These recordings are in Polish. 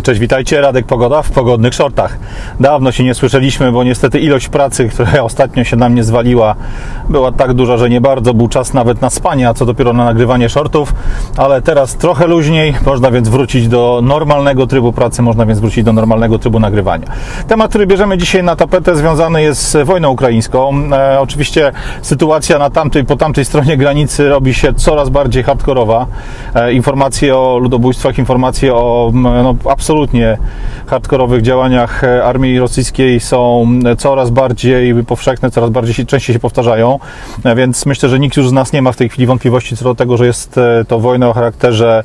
Cześć, witajcie. Radek Pogoda w pogodnych shortach. Dawno się nie słyszeliśmy, bo niestety ilość pracy, która ostatnio się na mnie zwaliła, była tak duża, że nie bardzo był czas nawet na spanie, a co dopiero na nagrywanie shortów. Ale teraz trochę luźniej, można więc wrócić do normalnego trybu pracy, można więc wrócić do normalnego trybu nagrywania. Temat, który bierzemy dzisiaj na tapetę, związany jest z wojną ukraińską. E, oczywiście sytuacja na tamtej, po tamtej stronie granicy robi się coraz bardziej hardkorowa. E, informacje o ludobójstwach, informacje o no, absolutnie hardkorowych działaniach e, armii rosyjskiej są coraz bardziej powszechne, coraz bardziej częściej się powtarzają, e, więc myślę, że nikt już z nas nie ma w tej chwili wątpliwości co do tego, że jest e, to wojna o charakterze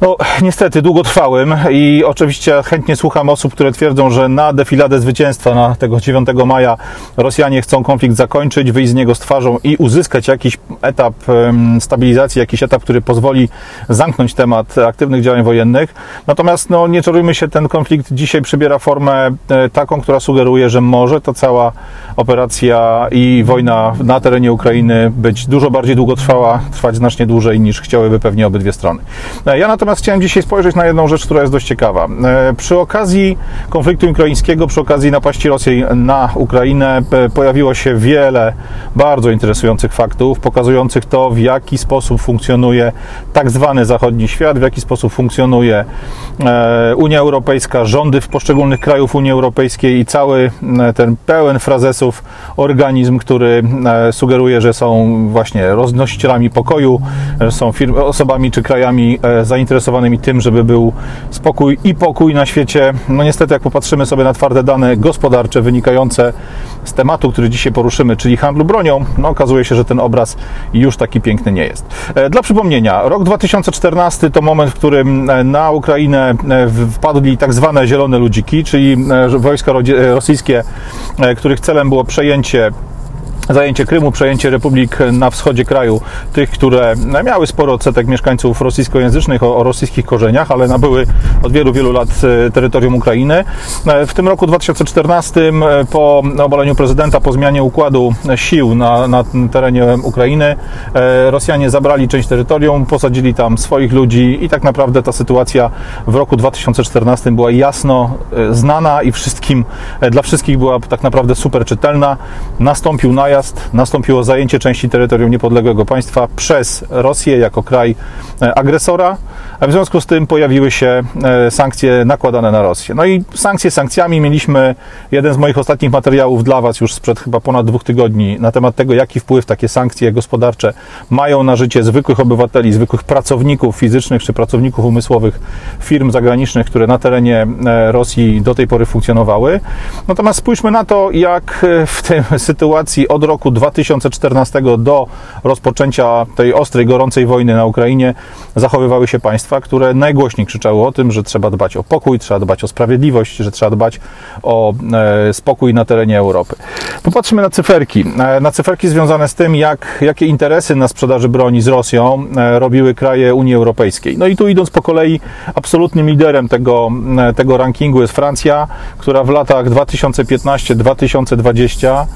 no, niestety długotrwałym i oczywiście chętnie słucham osób, które twierdzą, że na defiladę zwycięstwa na tego 9 maja Rosjanie chcą konflikt zakończyć, wyjść z niego z twarzą i uzyskać jakiś etap stabilizacji, jakiś etap, który pozwoli zamknąć temat aktywnych działań wojennych. Natomiast no, nie czarujmy się, ten konflikt dzisiaj przybiera formę e, taką, która sugeruje, że może ta cała operacja i wojna na terenie Ukrainy być dużo bardziej długotrwała, trwać znacznie dłużej niż chciałyby pewnie obydwie strony. E, ja natomiast Natomiast chciałem dzisiaj spojrzeć na jedną rzecz, która jest dość ciekawa. E, przy okazji konfliktu ukraińskiego, przy okazji napaści Rosji na Ukrainę, e, pojawiło się wiele bardzo interesujących faktów, pokazujących to, w jaki sposób funkcjonuje tak zwany zachodni świat, w jaki sposób funkcjonuje e, Unia Europejska, rządy w poszczególnych krajów Unii Europejskiej i cały ten pełen frazesów organizm, który sugeruje, że są właśnie roznosicielami pokoju, że są osobami czy krajami zainteresowanymi zainteresowanymi tym, żeby był spokój i pokój na świecie. No niestety, jak popatrzymy sobie na twarde dane gospodarcze wynikające z tematu, który dzisiaj poruszymy, czyli handlu bronią, no okazuje się, że ten obraz już taki piękny nie jest. E, dla przypomnienia, rok 2014 to moment, w którym e, na Ukrainę e, wpadli tak zwane zielone ludziki, czyli wojska rosyjskie, których celem było przejęcie zajęcie Krymu, przejęcie republik na wschodzie kraju, tych, które miały sporo odsetek mieszkańców rosyjskojęzycznych o, o rosyjskich korzeniach, ale nabyły od wielu, wielu lat e, terytorium Ukrainy. E, w tym roku 2014 e, po obaleniu prezydenta, po zmianie układu sił na, na terenie Ukrainy, Rosjanie zabrali część terytorium, posadzili tam swoich ludzi i tak naprawdę ta sytuacja w roku 2014 była jasno znana i wszystkim, dla wszystkich była tak naprawdę super czytelna. Nastąpił najazd najazd, nastąpiło zajęcie części terytorium niepodległego państwa przez Rosję jako kraj e, agresora, a w związku z tym pojawiły się e, sankcje nakładane na Rosję. No i sankcje sankcjami mieliśmy jeden z moich ostatnich materiałów dla Was już sprzed chyba ponad dwóch tygodni na temat tego, jaki wpływ takie sankcje gospodarcze mają na życie zwykłych obywateli, zwykłych pracowników fizycznych czy pracowników umysłowych firm zagranicznych, które na terenie e, Rosji do tej pory funkcjonowały. Natomiast spójrzmy na to, jak w tej sytuacji od roku 2014 do rozpoczęcia tej ostrej, gorącej wojny na Ukrainie zachowywały się państwa, które najgłośniej krzyczały o tym, że trzeba dbać o pokój, trzeba dbać o sprawiedliwość, że trzeba dbać o e, spokój na terenie Europy. Popatrzmy na cyferki. E, na cyferki związane z tym, jak, jakie interesy na sprzedaży broni z Rosją e, robiły kraje Unii Europejskiej. No i tu idąc po kolei, absolutnym liderem tego, tego rankingu jest Francja, która w latach 2015-2020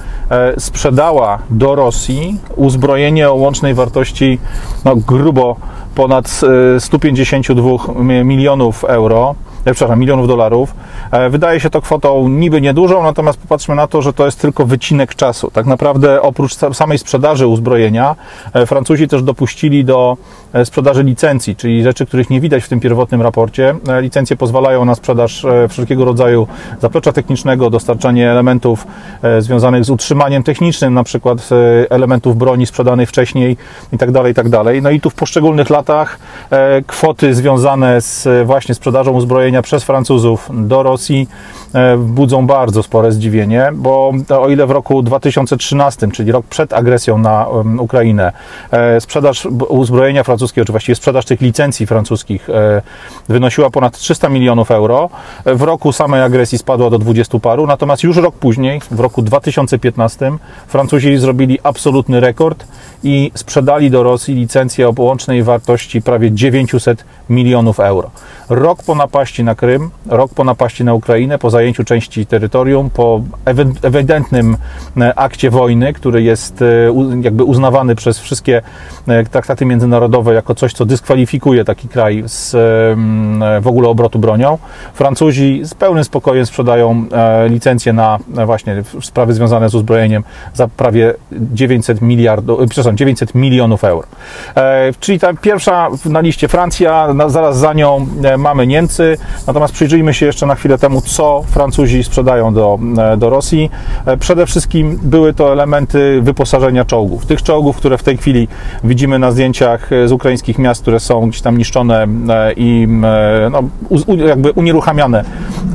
sprzedała sprzedała do Rosji uzbrojenie o łącznej wartości no, grubo ponad 152 e, milionów euro e, przepraszam, milionów dolarów. E, wydaje się to kwotą niby niedużą, natomiast popatrzmy na to, że to jest tylko wycinek czasu. Tak naprawdę oprócz samej sprzedaży uzbrojenia, Francuzi też dopuścili do sprzedaży licencji, czyli rzeczy, których nie widać w tym pierwotnym raporcie. Licencje pozwalają na sprzedaż wszelkiego rodzaju zaplecza technicznego, dostarczanie elementów związanych z utrzymaniem technicznym, na przykład elementów broni sprzedanych wcześniej i tak dalej, i tak. No i tu w poszczególnych latach e, kwoty związane z e, właśnie sprzedażą uzbrojenia przez Francuzów do Rosji budzą bardzo spore zdziwienie, bo o ile w roku 2013, czyli rok przed agresją na Ukrainę, sprzedaż uzbrojenia francuskiego, czy właściwie sprzedaż tych licencji francuskich wynosiła ponad 300 milionów euro, w roku samej agresji spadła do 20 paru, natomiast już rok później, w roku 2015, Francuzi zrobili absolutny rekord i sprzedali do Rosji licencję o połącznej wartości prawie 900 milionów euro. Rok po napaści na Krym, rok po napaści na Ukrainę, po zajęciu części terytorium, po ewidentnym e, akcie wojny, który jest e, jakby uznawany przez wszystkie e, traktaty międzynarodowe jako coś, co dyskwalifikuje taki kraj z w ogóle obrotu bronią. Francuzi z pełnym spokojem sprzedają licencje na właśnie sprawy związane z uzbrojeniem za prawie 900 miliardów, przepraszam, 900 milionów euro. Czyli ta pierwsza na liście Francja, zaraz za nią mamy Niemcy, natomiast przyjrzyjmy się jeszcze na chwilę temu, co Francuzi sprzedają do, e, do Rosji. E, przede wszystkim były to elementy wyposażenia czołgów. Tych czołgów, które w tej chwili widzimy na zdjęciach e, z ukraińskich miast, które są gdzieś tam niszczone i no, jakby unieruchamiane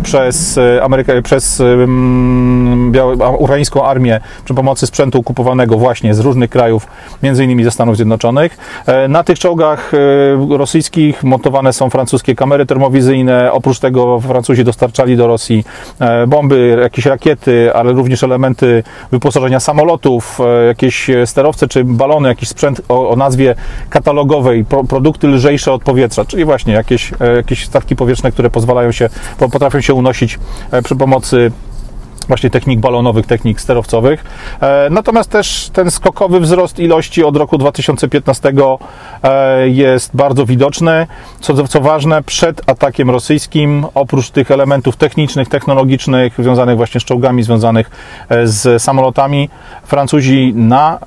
przez Amerykę, przez ukraińską armię przy pomocy sprzętu kupowanego właśnie z różnych krajów, między innymi ze Stanów Zjednoczonych. Na tych czołgach rosyjskich montowane są francuskie kamery termowizyjne. Oprócz tego Francuzi dostarczali do Rosji e, bomby, jakieś rakiety, ale również elementy wyposażenia samolotów, e, jakieś sterowce czy balony, jakiś sprzęt o, o nazwie katalogowej, pro, produkty lżejsze od powietrza, czyli właśnie jakieś, e, jakieś statki powietrzne, które pozwalają się, potrafią się unosić przy pomocy właśnie technik balonowych, technik sterowcowych. E, natomiast też ten skokowy wzrost ilości od roku 2015 e, jest bardzo widoczny. Co, co ważne, przed atakiem rosyjskim, oprócz tych elementów technicznych, technologicznych, związanych właśnie z czołgami, związanych e, z samolotami, Francuzi na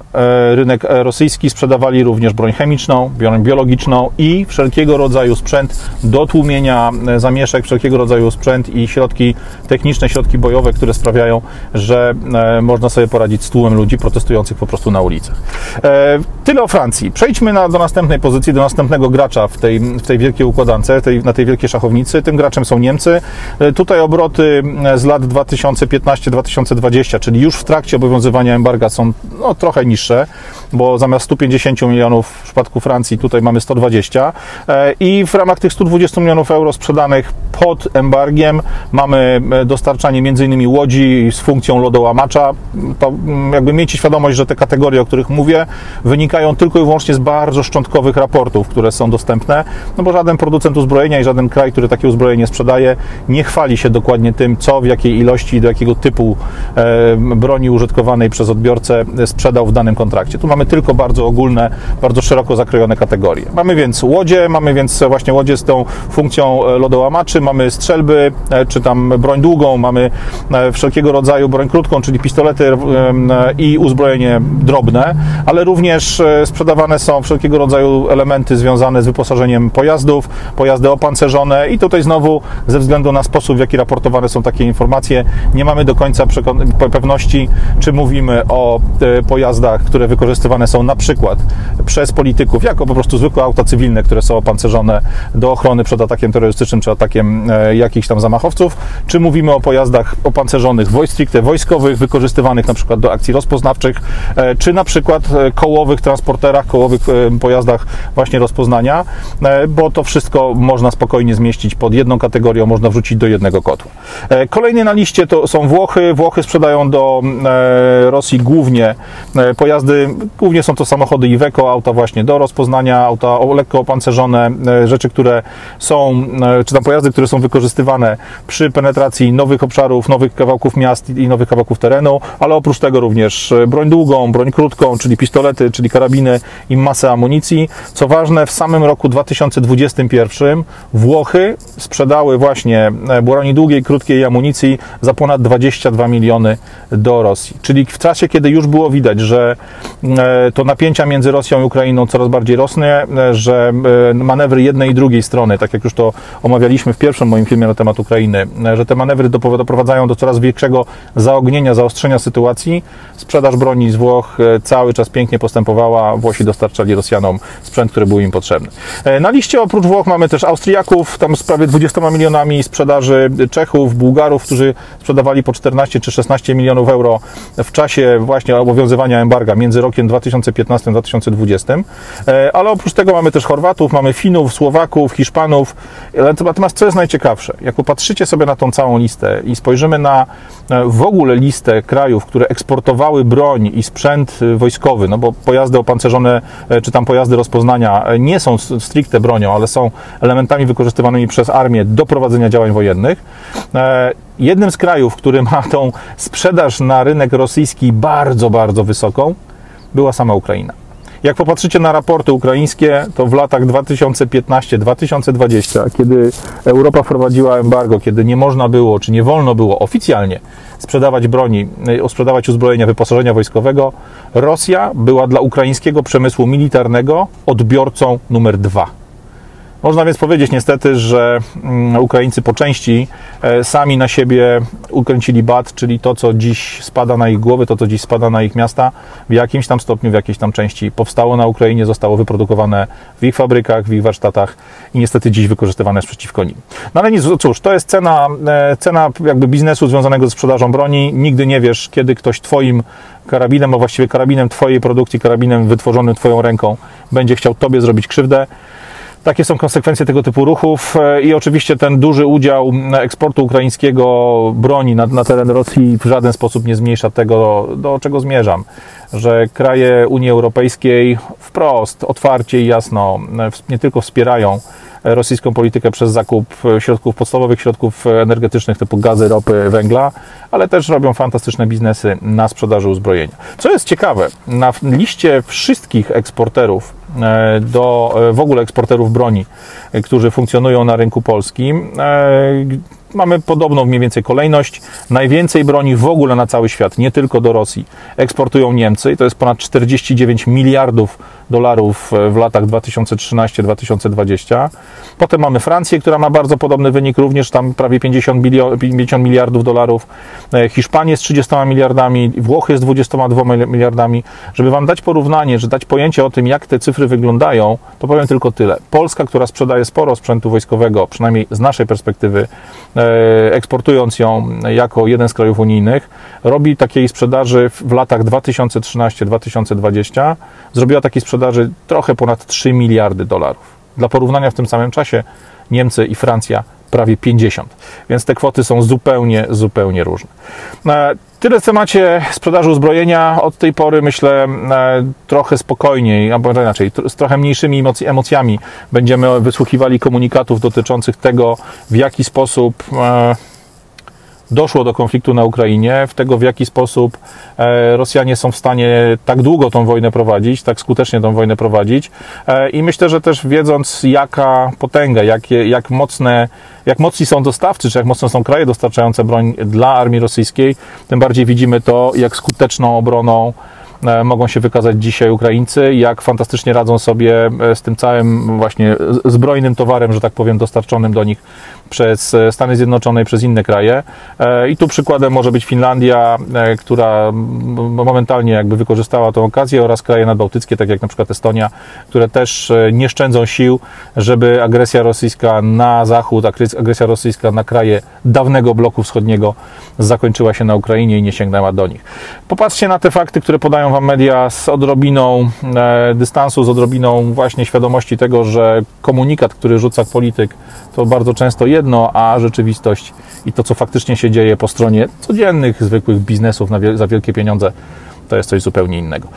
rynek rosyjski sprzedawali również broń chemiczną, broń biologiczną i wszelkiego rodzaju sprzęt do tłumienia zamieszek, wszelkiego rodzaju sprzęt i środki techniczne, środki bojowe, które sprawiają że e, można sobie poradzić z tłumem ludzi protestujących po prostu na ulicach. E, tyle o Francji. Przejdźmy na, do następnej pozycji, do następnego gracza w tej, w tej wielkiej układance, tej, na tej wielkiej szachownicy. Tym graczem są Niemcy. E, tutaj obroty z lat 2015-2020, czyli już w trakcie obowiązywania embarga są no, trochę niższe, bo zamiast 150 milionów w przypadku Francji tutaj mamy 120 i w ramach tych 120 milionów euro sprzedanych pod embargiem mamy dostarczanie m.in. łodzi ludzi z funkcją lodołamacza, to mm, jakby miejcie świadomość, że te kategorie, o których mówię, wynikają tylko i wyłącznie z bardzo szczątkowych raportów, które są dostępne, no bo żaden producent uzbrojenia i żaden kraj, który takie uzbrojenie sprzedaje, nie chwali się dokładnie tym, co, w jakiej ilości i do jakiego typu e, broni użytkowanej przez odbiorcę sprzedał w danym kontrakcie. Tu mamy tylko bardzo ogólne, bardzo szeroko zakrojone kategorie. Mamy więc łodzie, mamy więc właśnie łodzie z tą funkcją e, lodołamaczy, mamy strzelby, e, czy tam broń długą, mamy wszelkiego rodzaju broń krótką, czyli pistolety i uzbrojenie drobne, ale również e, sprzedawane są wszelkiego rodzaju elementy związane z wyposażeniem pojazdów, pojazdy opancerzone i tutaj znowu ze względu na sposób, w jaki raportowane są takie informacje, nie mamy do końca pewności, czy mówimy o e, pojazdach, które wykorzystywane są na przykład przez polityków, jako po prostu zwykłe auta cywilne, które są opancerzone do ochrony przed atakiem terrorystycznym czy atakiem e, jakichś tam zamachowców, czy mówimy o pojazdach opancerzonych stricte wojskowych, wykorzystywanych na przykład do akcji rozpoznawczych, e, czy na przykład e, kołowych transporterach, kołowych e, pojazdach właśnie rozpoznania, bo to wszystko można spokojnie zmieścić pod jedną kategorią, można wrzucić do jednego kotła. Kolejny na liście to są Włochy. Włochy sprzedają do Rosji głównie pojazdy, głównie są to samochody Iveco, auta właśnie do rozpoznania, auta lekko opancerzone, rzeczy, które są, czy tam pojazdy, które są wykorzystywane przy penetracji nowych obszarów, nowych kawałków kawałków miast i nowych kawałków terenu, ale oprócz tego również e, broń długą, broń krótką, czyli pistolety, czyli karabiny i masę amunicji. Co ważne, w samym roku 2021 Włochy sprzedały właśnie e, broni długiej, krótkiej amunicji za ponad 22 miliony do Rosji. Czyli w czasie, kiedy już było widać, że e, to napięcia między Rosją i Ukrainą coraz bardziej rosnie, że manewry jednej i drugiej strony, tak jak już to omawialiśmy w pierwszym moim filmie na temat Ukrainy, że te manewry doprowadzają do coraz większego większego zaognienia, zaostrzenia sytuacji. Sprzedaż broni z Włoch e, cały czas pięknie postępowała. Włosi dostarczali Rosjanom sprzęt, który był im potrzebny. E, na liście oprócz Włoch mamy też Austriaków, tam z prawie 20 milionami sprzedaży Czechów, Bułgarów, którzy sprzedawali po 14 czy 16 milionów euro w czasie właśnie obowiązywania embarga między rokiem 2015-2020. Ale oprócz tego mamy też Chorwatów, mamy Finów, Słowaków, Hiszpanów. Natomiast co jest najciekawsze? Jak popatrzycie sobie na tą całą listę i spojrzymy na w ogóle listę krajów, które eksportowały broń i sprzęt wojskowy, no bo pojazdy opancerzone czy tam pojazdy rozpoznania nie są stricte bronią, ale są elementami wykorzystywanymi przez armię do prowadzenia działań wojennych. E, jednym z krajów, który ma tą sprzedaż na rynek rosyjski bardzo, bardzo wysoką, była sama Ukraina. Jak popatrzycie na raporty ukraińskie, to w latach 2015-2020, kiedy Europa wprowadziła embargo, kiedy nie można było, czy nie wolno było oficjalnie sprzedawać broni, e, sprzedawać uzbrojenia, wyposażenia wojskowego, Rosja była dla ukraińskiego przemysłu militarnego odbiorcą numer dwa. Można więc powiedzieć niestety, że mm, Ukraińcy po części e, sami na siebie ukręcili bat, czyli to, co dziś spada na ich głowy, to, co dziś spada na ich miasta, w jakimś tam stopniu, w jakiejś tam części powstało na Ukrainie, zostało wyprodukowane w ich fabrykach, w ich warsztatach i niestety dziś wykorzystywane jest przeciwko nim. No ale nic, cóż, to jest cena, e, cena jakby biznesu związanego ze sprzedażą broni. Nigdy nie wiesz, kiedy ktoś Twoim karabinem, a właściwie karabinem Twojej produkcji, karabinem wytworzonym Twoją ręką, będzie chciał Tobie zrobić krzywdę. Takie są konsekwencje tego typu ruchów e, i oczywiście ten duży udział eksportu ukraińskiego broni na, na teren Rosji w żaden sposób nie zmniejsza tego, do czego zmierzam, że kraje Unii Europejskiej wprost, otwarcie i jasno nie tylko wspierają rosyjską politykę przez zakup środków podstawowych, środków energetycznych typu gazy, ropy, węgla, ale też robią fantastyczne biznesy na sprzedaży uzbrojenia. Co jest ciekawe, na liście wszystkich eksporterów e, do e, w ogóle eksporterów broni, e, którzy funkcjonują na rynku polskim, mamy podobną mniej więcej kolejność. Najwięcej broni w ogóle na cały świat, nie tylko do Rosji, eksportują Niemcy i to jest ponad 49 miliardów dolarów w latach 2013-2020. Potem mamy Francję, która ma bardzo podobny wynik, również tam prawie 50, 50 miliardów dolarów. E, Hiszpanię z 30 miliardami, Włochy z 22 miliardami. Żeby Wam dać porównanie, że dać pojęcie o tym, jak te cyfry wyglądają, to powiem tylko tyle. Polska, która sprzedaje sporo sprzętu wojskowego, przynajmniej z naszej perspektywy, e, eksportując ją jako jeden z krajów unijnych, robi takiej sprzedaży w latach 2013-2020, zrobiła takiej sprzedaży sprzedaży trochę ponad 3 miliardy dolarów. Dla porównania w tym samym czasie Niemcy i Francja prawie 50, więc te kwoty są zupełnie, zupełnie różne. E, tyle w temacie sprzedaży uzbrojenia. Od tej pory myślę e, trochę spokojniej, albo inaczej, z trochę mniejszymi emocjami będziemy wysłuchiwali komunikatów dotyczących tego, w jaki sposób e, doszło do konfliktu na Ukrainie, w tego w jaki sposób e, Rosjanie są w stanie tak długo tą wojnę prowadzić, tak skutecznie tą wojnę prowadzić. E, I myślę, że też wiedząc jaka potęga, jak, jak mocne, jak mocni są dostawcy, czy jak mocne są kraje dostarczające broń dla armii rosyjskiej, tym bardziej widzimy to, jak skuteczną obroną mogą się wykazać dzisiaj Ukraińcy, jak fantastycznie radzą sobie e, z tym całym właśnie zbrojnym towarem, że tak powiem, dostarczonym do nich przez e, Stany Zjednoczone i przez inne kraje. I tu przykładem może być Finlandia, która momentalnie jakby wykorzystała tę okazję oraz kraje nadbałtyckie, tak jak na przykład Estonia, które też nie szczędzą sił, żeby agresja rosyjska na zachód, agresja rosyjska na kraje dawnego bloku wschodniego zakończyła się na Ukrainie i nie sięgnęła do nich. Popatrzcie na te fakty, które podają Wam media z odrobiną e, dystansu, z odrobiną właśnie świadomości tego, że komunikat, który rzuca polityk, to bardzo często jedno, a rzeczywistość i to, co faktycznie się dzieje po stronie codziennych, zwykłych biznesów za wielkie pieniądze, to jest coś zupełnie innego.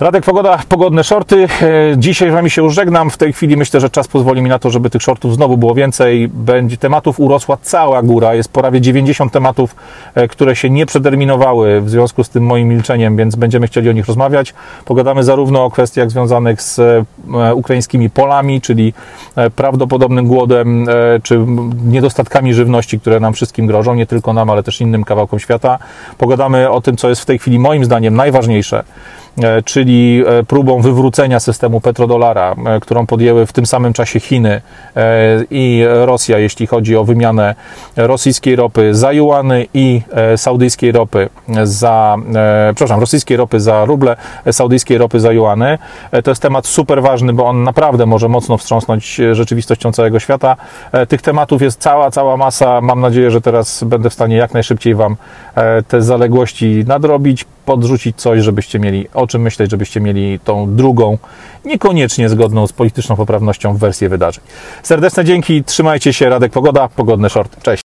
Radek Pogoda, pogodne shorty. E, dzisiaj z Wami się już żegnam. W tej chwili myślę, że czas pozwoli mi na to, żeby tych shortów znowu było więcej. Będzie tematów urosła cała góra. Jest prawie 90 tematów, e, które się nie przederminowały w związku z tym moim milczeniem, więc będziemy chcieli o nich rozmawiać. Pogadamy zarówno o kwestiach związanych z e, ukraińskimi polami, czyli prawdopodobnym głodem, czy niedostatkami żywności, które nam wszystkim grożą, nie tylko nam, ale też innym kawałkom świata. Pogadamy o tym, co jest w tej chwili moim zdaniem najważniejsze czyli e, próbą wywrócenia systemu petrodolara, e, którą podjęły w tym samym czasie Chiny i Rosja, jeśli chodzi o wymianę rosyjskiej ropy za juany i saudyjskiej ropy za, przepraszam, rosyjskiej ropy za ruble, saudyjskiej ropy za juany. To jest temat super ważny, bo on naprawdę może mocno wstrząsnąć rzeczywistością całego świata. Tych tematów jest cała, cała masa. Mam nadzieję, że teraz będę w stanie jak najszybciej Wam te zaległości nadrobić, podrzucić coś, żebyście mieli o czym myśleć, żebyście mieli tą drugą, niekoniecznie zgodną z polityczną poprawnością wersję wydarzeń. Serdeczne dzięki, trzymajcie się, Radek Pogoda, pogodne shorty. Cześć.